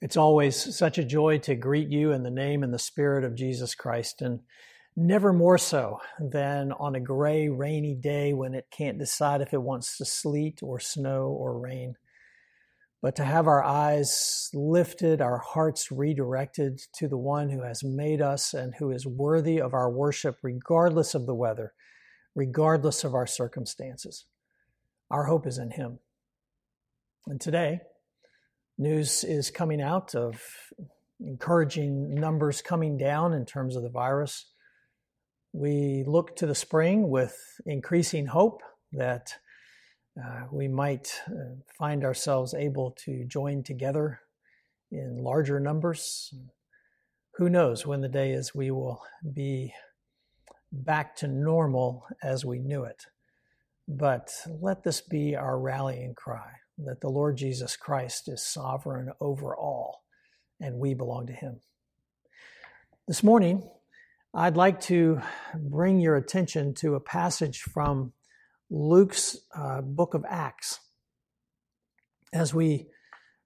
It's always such a joy to greet you in the name and the spirit of Jesus Christ, and never more so than on a gray, rainy day when it can't decide if it wants to sleet or snow or rain. But to have our eyes lifted, our hearts redirected to the one who has made us and who is worthy of our worship, regardless of the weather, regardless of our circumstances. Our hope is in him. And today, news is coming out of encouraging numbers coming down in terms of the virus. We look to the spring with increasing hope that uh, we might uh, find ourselves able to join together in larger numbers. Who knows when the day is we will be back to normal as we knew it. But let this be our rallying cry that the Lord Jesus Christ is sovereign over all and we belong to him. This morning, I'd like to bring your attention to a passage from Luke's uh, book of Acts. As we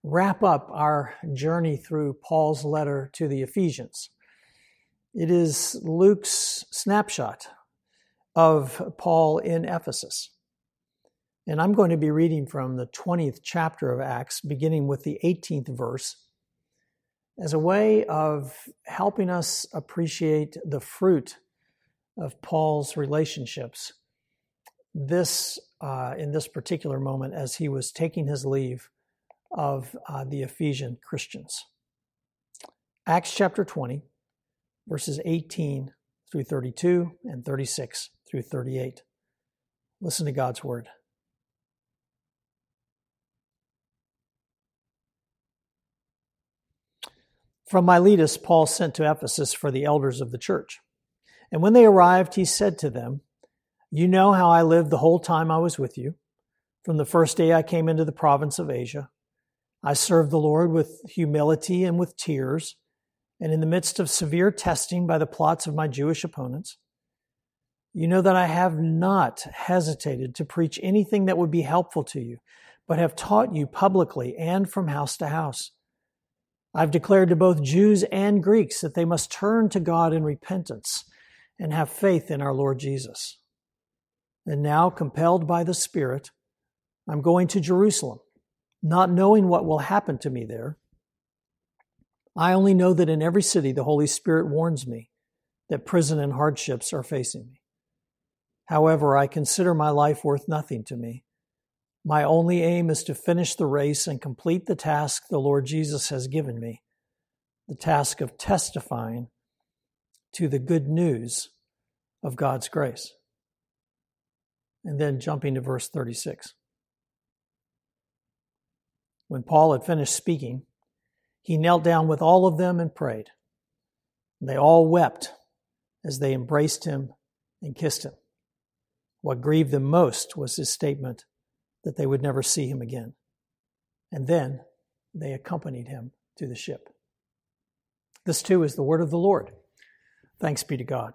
wrap up our journey through Paul's letter to the Ephesians, it is Luke's snapshot of Paul in Ephesus. And I'm going to be reading from the 20th chapter of Acts, beginning with the 18th verse, as a way of helping us appreciate the fruit of Paul's relationships. This, uh, in this particular moment, as he was taking his leave of uh, the Ephesian Christians. Acts chapter 20, verses 18 through 32 and 36 through 38. Listen to God's word. From Miletus, Paul sent to Ephesus for the elders of the church. And when they arrived, he said to them, You know how I lived the whole time I was with you. From the first day I came into the province of Asia, I served the Lord with humility and with tears, and in the midst of severe testing by the plots of my Jewish opponents. You know that I have not hesitated to preach anything that would be helpful to you, but have taught you publicly and from house to house I've declared to both Jews and Greeks that they must turn to God in repentance and have faith in our Lord Jesus. And now, compelled by the Spirit, I'm going to Jerusalem, not knowing what will happen to me there. I only know that in every city the Holy Spirit warns me that prison and hardships are facing me. However, I consider my life worth nothing to me my only aim is to finish the race and complete the task the Lord Jesus has given me the task of testifying to the good news of God's grace. And then jumping to verse 36. When Paul had finished speaking, he knelt down with all of them and prayed. They all wept as they embraced him and kissed him. What grieved them most was his statement that they would never see him again. And then they accompanied him to the ship. This too is the word of the Lord. Thanks be to God.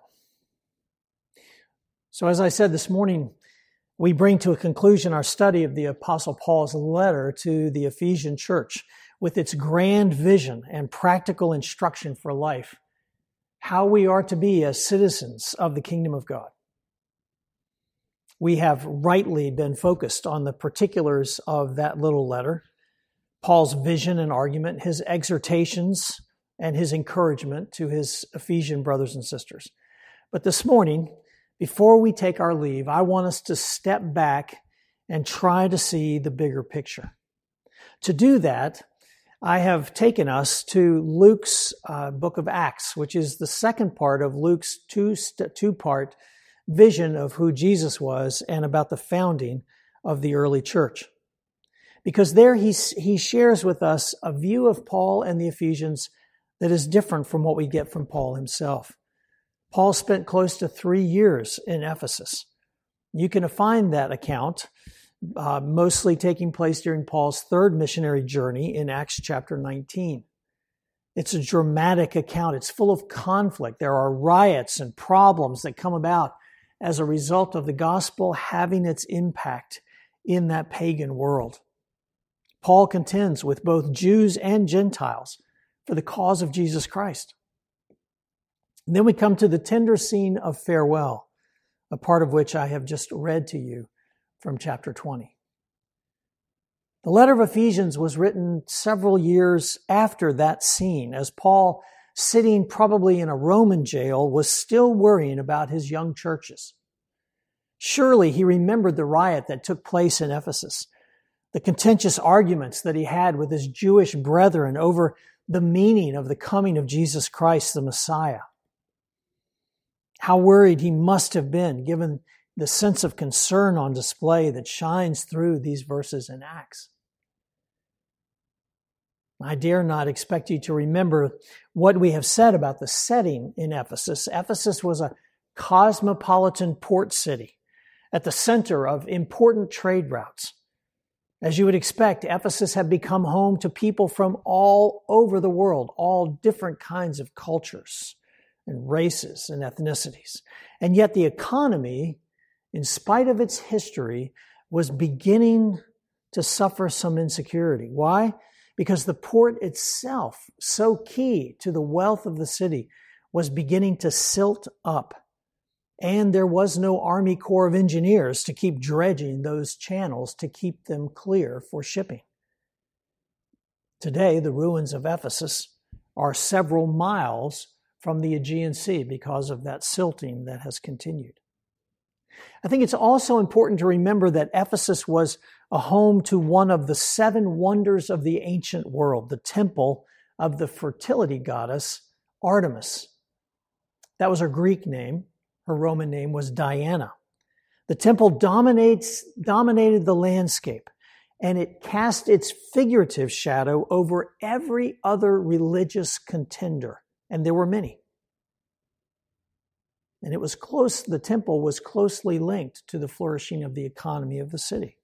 So, as I said this morning, we bring to a conclusion our study of the Apostle Paul's letter to the Ephesian church with its grand vision and practical instruction for life, how we are to be as citizens of the kingdom of God we have rightly been focused on the particulars of that little letter Paul's vision and argument, his exhortations, and his encouragement to his Ephesian brothers and sisters. But this morning, before we take our leave, I want us to step back and try to see the bigger picture. To do that, I have taken us to Luke's uh, book of Acts, which is the second part of Luke's two, two part vision of who Jesus was and about the founding of the early church. Because there he, he shares with us a view of Paul and the Ephesians that is different from what we get from Paul himself. Paul spent close to three years in Ephesus. You can find that account uh, mostly taking place during Paul's third missionary journey in Acts chapter 19. It's a dramatic account. It's full of conflict. There are riots and problems that come about as a result of the gospel having its impact in that pagan world. Paul contends with both Jews and Gentiles for the cause of Jesus Christ. And then we come to the tender scene of farewell, a part of which I have just read to you from chapter 20. The letter of Ephesians was written several years after that scene, as Paul, sitting probably in a Roman jail, was still worrying about his young churches. Surely he remembered the riot that took place in Ephesus, the contentious arguments that he had with his Jewish brethren over the meaning of the coming of Jesus Christ, the Messiah. How worried he must have been given the sense of concern on display that shines through these verses in Acts. I dare not expect you to remember what we have said about the setting in Ephesus. Ephesus was a cosmopolitan port city at the center of important trade routes. As you would expect, Ephesus had become home to people from all over the world, all different kinds of cultures and races and ethnicities. And yet the economy, in spite of its history, was beginning to suffer some insecurity. Why? Because the port itself, so key to the wealth of the city, was beginning to silt up and there was no Army Corps of Engineers to keep dredging those channels to keep them clear for shipping. Today, the ruins of Ephesus are several miles from the Aegean Sea because of that silting that has continued. I think it's also important to remember that Ephesus was a home to one of the seven wonders of the ancient world, the temple of the fertility goddess Artemis. That was her Greek name. Her Roman name was Diana. The temple dominates, dominated the landscape and it cast its figurative shadow over every other religious contender. And there were many. And it was close, the temple was closely linked to the flourishing of the economy of the city.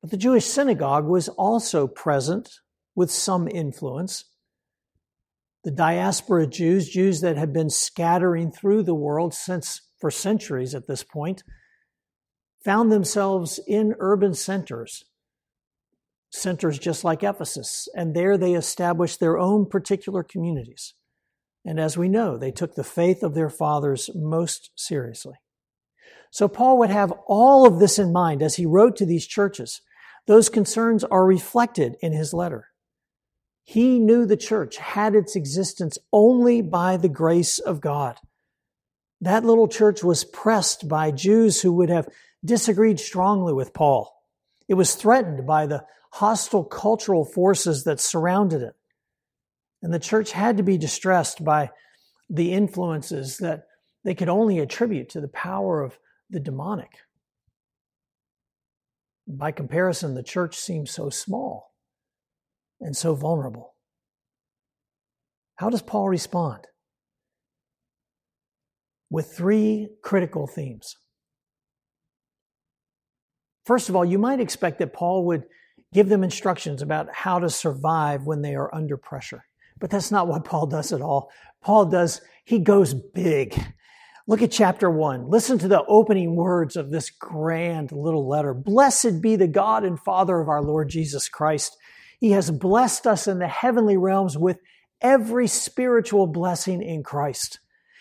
But the Jewish synagogue was also present with some influence the diaspora Jews, Jews that had been scattering through the world since for centuries at this point, found themselves in urban centers, centers just like Ephesus, and there they established their own particular communities. And as we know, they took the faith of their fathers most seriously. So Paul would have all of this in mind as he wrote to these churches. Those concerns are reflected in his letter. He knew the church had its existence only by the grace of God. That little church was pressed by Jews who would have disagreed strongly with Paul. It was threatened by the hostile cultural forces that surrounded it. And the church had to be distressed by the influences that they could only attribute to the power of the demonic. By comparison, the church seems so small and so vulnerable. How does Paul respond? With three critical themes. First of all, you might expect that Paul would give them instructions about how to survive when they are under pressure. But that's not what Paul does at all. Paul does, he goes big. Look at chapter one. Listen to the opening words of this grand little letter. Blessed be the God and Father of our Lord Jesus Christ he has blessed us in the heavenly realms with every spiritual blessing in Christ.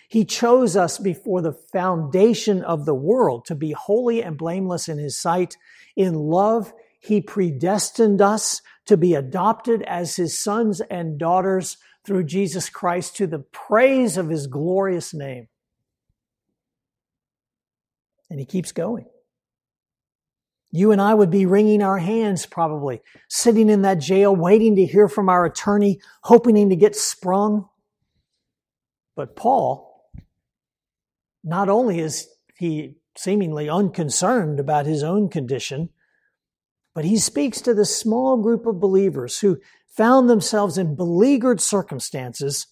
He chose us before the foundation of the world to be holy and blameless in His sight. In love, He predestined us to be adopted as His sons and daughters through Jesus Christ to the praise of His glorious name. And He keeps going. You and I would be wringing our hands probably, sitting in that jail, waiting to hear from our attorney, hoping to get sprung. But Paul, not only is he seemingly unconcerned about his own condition, but he speaks to the small group of believers who found themselves in beleaguered circumstances.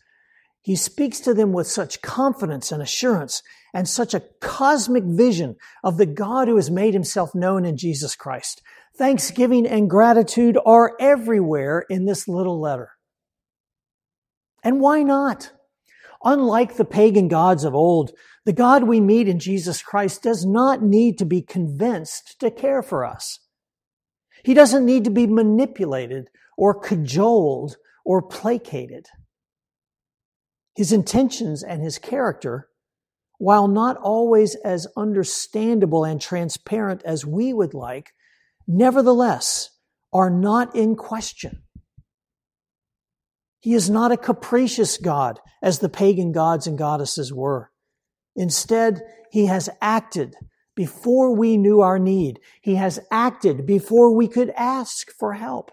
He speaks to them with such confidence and assurance and such a cosmic vision of the God who has made himself known in Jesus Christ. Thanksgiving and gratitude are everywhere in this little letter. And why not? Unlike the pagan gods of old, the God we meet in Jesus Christ does not need to be convinced to care for us. He doesn't need to be manipulated or cajoled or placated. His intentions and his character, while not always as understandable and transparent as we would like, nevertheless are not in question. He is not a capricious God as the pagan gods and goddesses were. Instead, he has acted before we knew our need. He has acted before we could ask for help.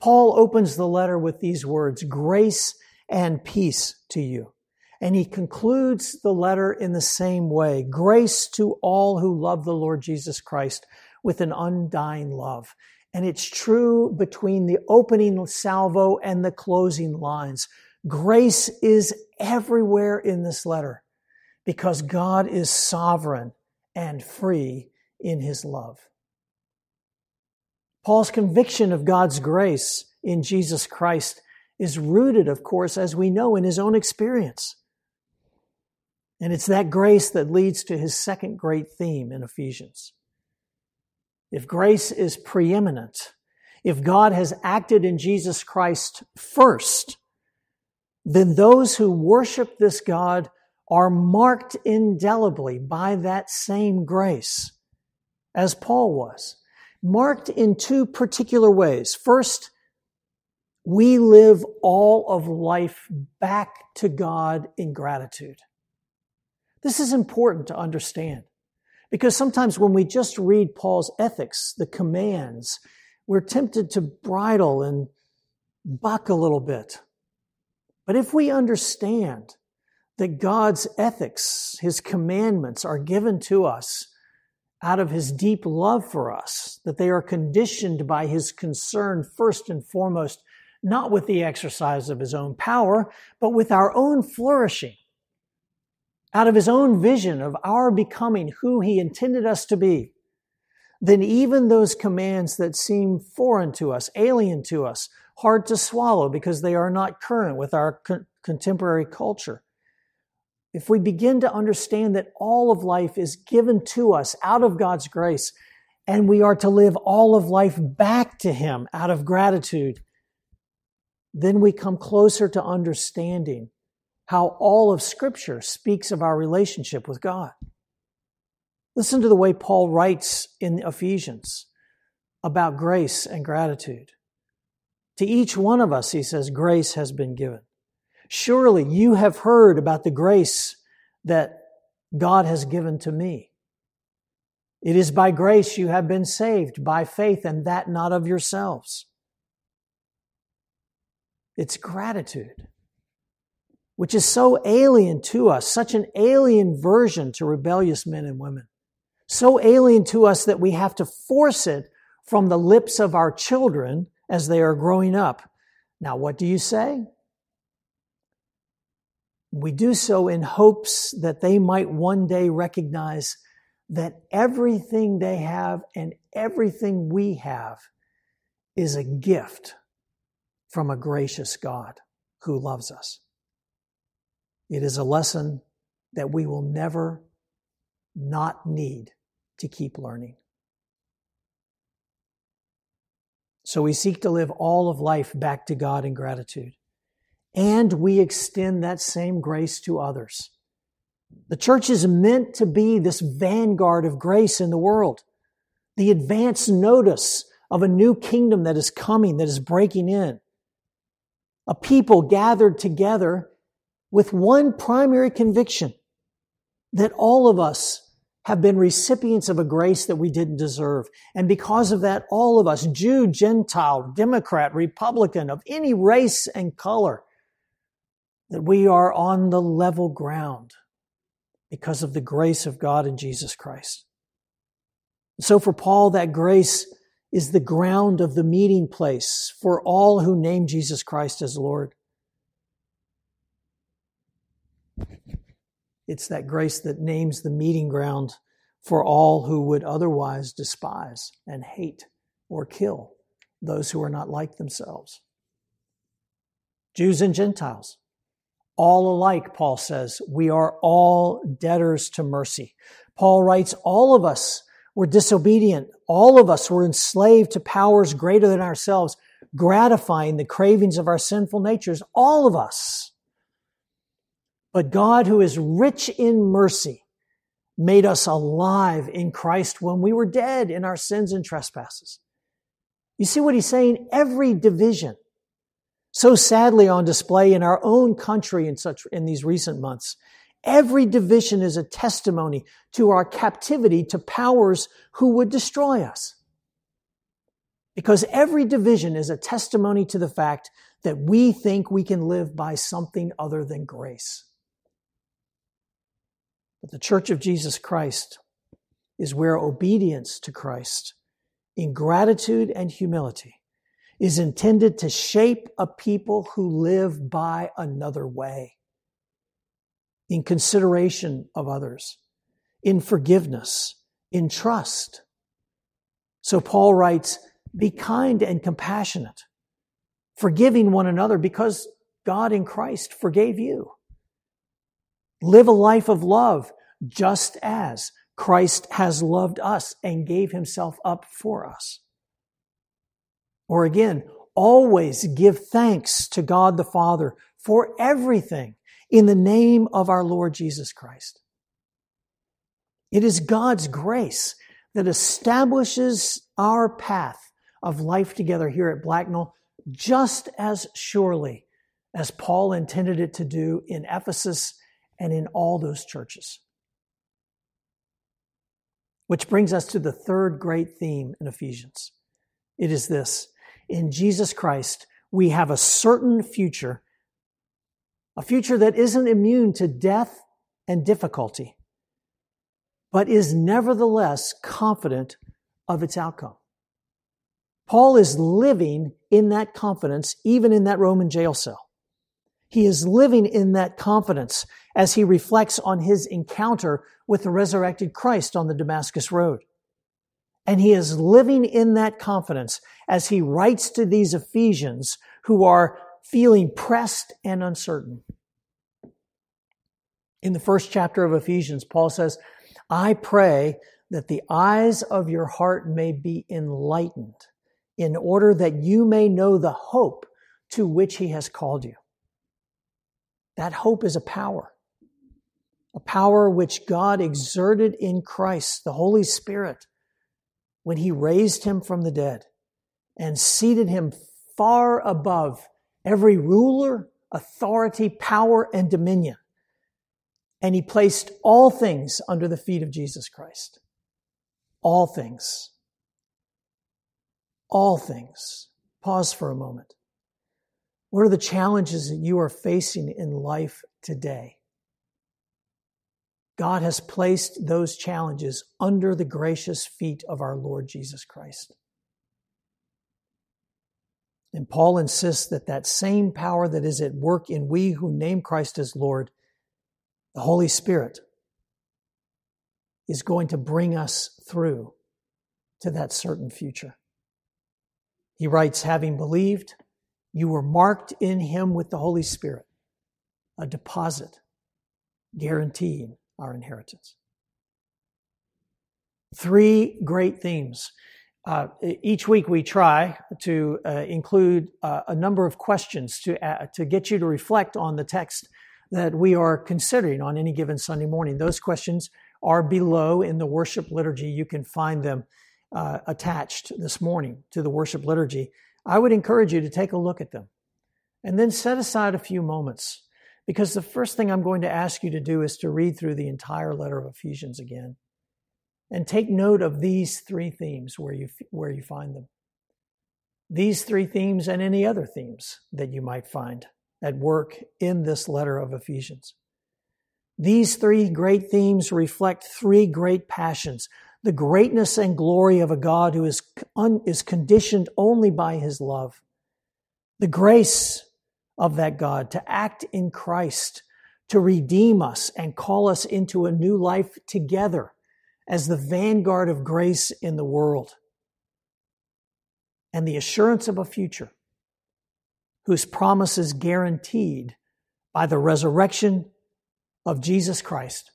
Paul opens the letter with these words, grace and peace to you. And he concludes the letter in the same way, grace to all who love the Lord Jesus Christ with an undying love. And it's true between the opening salvo and the closing lines. Grace is everywhere in this letter because God is sovereign and free in his love. Paul's conviction of God's grace in Jesus Christ is rooted, of course, as we know, in his own experience. And it's that grace that leads to his second great theme in Ephesians. If grace is preeminent, if God has acted in Jesus Christ first, then those who worship this God are marked indelibly by that same grace, as Paul was. Marked in two particular ways. First, we live all of life back to God in gratitude. This is important to understand because sometimes when we just read Paul's ethics, the commands, we're tempted to bridle and buck a little bit. But if we understand that God's ethics, His commandments are given to us out of His deep love for us, that they are conditioned by His concern first and foremost, not with the exercise of His own power, but with our own flourishing, out of His own vision of our becoming who He intended us to be, then even those commands that seem foreign to us, alien to us, hard to swallow because they are not current with our contemporary culture, if we begin to understand that all of life is given to us out of God's grace, and we are to live all of life back to Him out of gratitude, then we come closer to understanding how all of Scripture speaks of our relationship with God. Listen to the way Paul writes in Ephesians about grace and gratitude. To each one of us, he says, grace has been given. Surely you have heard about the grace that God has given to me. It is by grace you have been saved, by faith, and that not of yourselves. It's gratitude, which is so alien to us, such an alien version to rebellious men and women. So alien to us that we have to force it from the lips of our children as they are growing up. Now, what do you say? We do so in hopes that they might one day recognize that everything they have and everything we have is a gift from a gracious God who loves us. It is a lesson that we will never not need to keep learning. So we seek to live all of life back to God in gratitude and we extend that same grace to others. The church is meant to be this vanguard of grace in the world, the advance notice of a new kingdom that is coming, that is breaking in. A people gathered together with one primary conviction that all of us have been recipients of a grace that we didn't deserve. And because of that, all of us, Jew, Gentile, Democrat, Republican, of any race and color, that we are on the level ground because of the grace of God in Jesus Christ. So for Paul, that grace is the ground of the meeting place for all who name Jesus Christ as Lord. It's that grace that names the meeting ground for all who would otherwise despise and hate or kill those who are not like themselves. Jews and Gentiles, all alike, Paul says, we are all debtors to mercy. Paul writes, all of us, were disobedient. All of us were enslaved to powers greater than ourselves, gratifying the cravings of our sinful natures. All of us. But God, who is rich in mercy, made us alive in Christ when we were dead in our sins and trespasses. You see what he's saying? Every division, so sadly on display in our own country in such, in these recent months, every division is a testimony to our captivity to powers who would destroy us. Because every division is a testimony to the fact that we think we can live by something other than grace. But the Church of Jesus Christ is where obedience to Christ in gratitude and humility is intended to shape a people who live by another way in consideration of others, in forgiveness, in trust. So Paul writes, be kind and compassionate, forgiving one another because God in Christ forgave you. Live a life of love, just as Christ has loved us and gave himself up for us. Or again, always give thanks to God the Father for everything in the name of our Lord Jesus Christ. It is God's grace that establishes our path of life together here at Blacknell just as surely as Paul intended it to do in Ephesus and in all those churches. Which brings us to the third great theme in Ephesians. It is this in Jesus Christ, we have a certain future, a future that isn't immune to death and difficulty, but is nevertheless confident of its outcome. Paul is living in that confidence, even in that Roman jail cell. He is living in that confidence as he reflects on his encounter with the resurrected Christ on the Damascus Road. And he is living in that confidence as he writes to these Ephesians who are feeling pressed and uncertain. In the first chapter of Ephesians, Paul says, I pray that the eyes of your heart may be enlightened in order that you may know the hope to which he has called you. That hope is a power, a power which God exerted in Christ, the Holy Spirit, when he raised him from the dead and seated him far above every ruler, authority, power, and dominion. And he placed all things under the feet of Jesus Christ. All things. All things. Pause for a moment. What are the challenges that you are facing in life today? God has placed those challenges under the gracious feet of our Lord Jesus Christ. And Paul insists that that same power that is at work in we who name Christ as Lord, the Holy Spirit, is going to bring us through to that certain future. He writes, having believed, you were marked in him with the Holy Spirit, a deposit guaranteeing our inheritance. Three great themes. Uh, each week we try to uh, include uh, a number of questions to, uh, to get you to reflect on the text that we are considering on any given Sunday morning. Those questions are below in the worship liturgy. You can find them uh, attached this morning to the worship liturgy. I would encourage you to take a look at them and then set aside a few moments because the first thing I'm going to ask you to do is to read through the entire letter of Ephesians again and take note of these three themes where you, where you find them. These three themes and any other themes that you might find at work in this letter of Ephesians. These three great themes reflect three great passions the greatness and glory of a God who is, un, is conditioned only by his love, the grace of that God to act in Christ, to redeem us and call us into a new life together as the vanguard of grace in the world, and the assurance of a future whose promise is guaranteed by the resurrection of Jesus Christ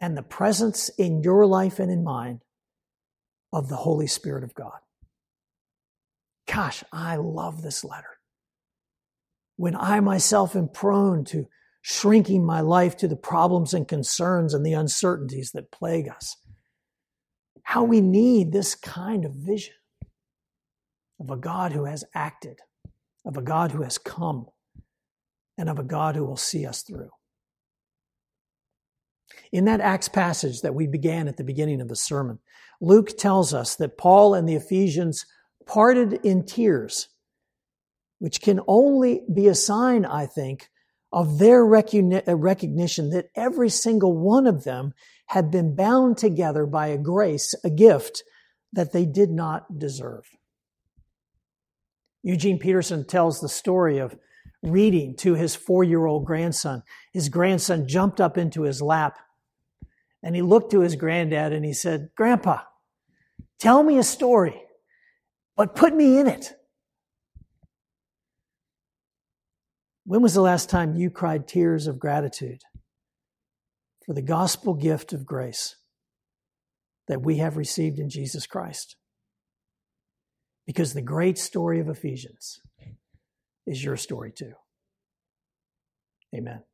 and the presence in your life and in mine of the Holy Spirit of God. Gosh, I love this letter. When I myself am prone to shrinking my life to the problems and concerns and the uncertainties that plague us, how we need this kind of vision of a God who has acted, of a God who has come, and of a God who will see us through. In that Acts passage that we began at the beginning of the sermon, Luke tells us that Paul and the Ephesians parted in tears, which can only be a sign, I think, of their uh, recognition that every single one of them had been bound together by a grace, a gift that they did not deserve. Eugene Peterson tells the story of reading to his four year old grandson. His grandson jumped up into his lap and he looked to his granddad and he said, Grandpa, tell me a story, but put me in it. When was the last time you cried tears of gratitude for the gospel gift of grace that we have received in Jesus Christ? Because the great story of Ephesians is your story too. Amen.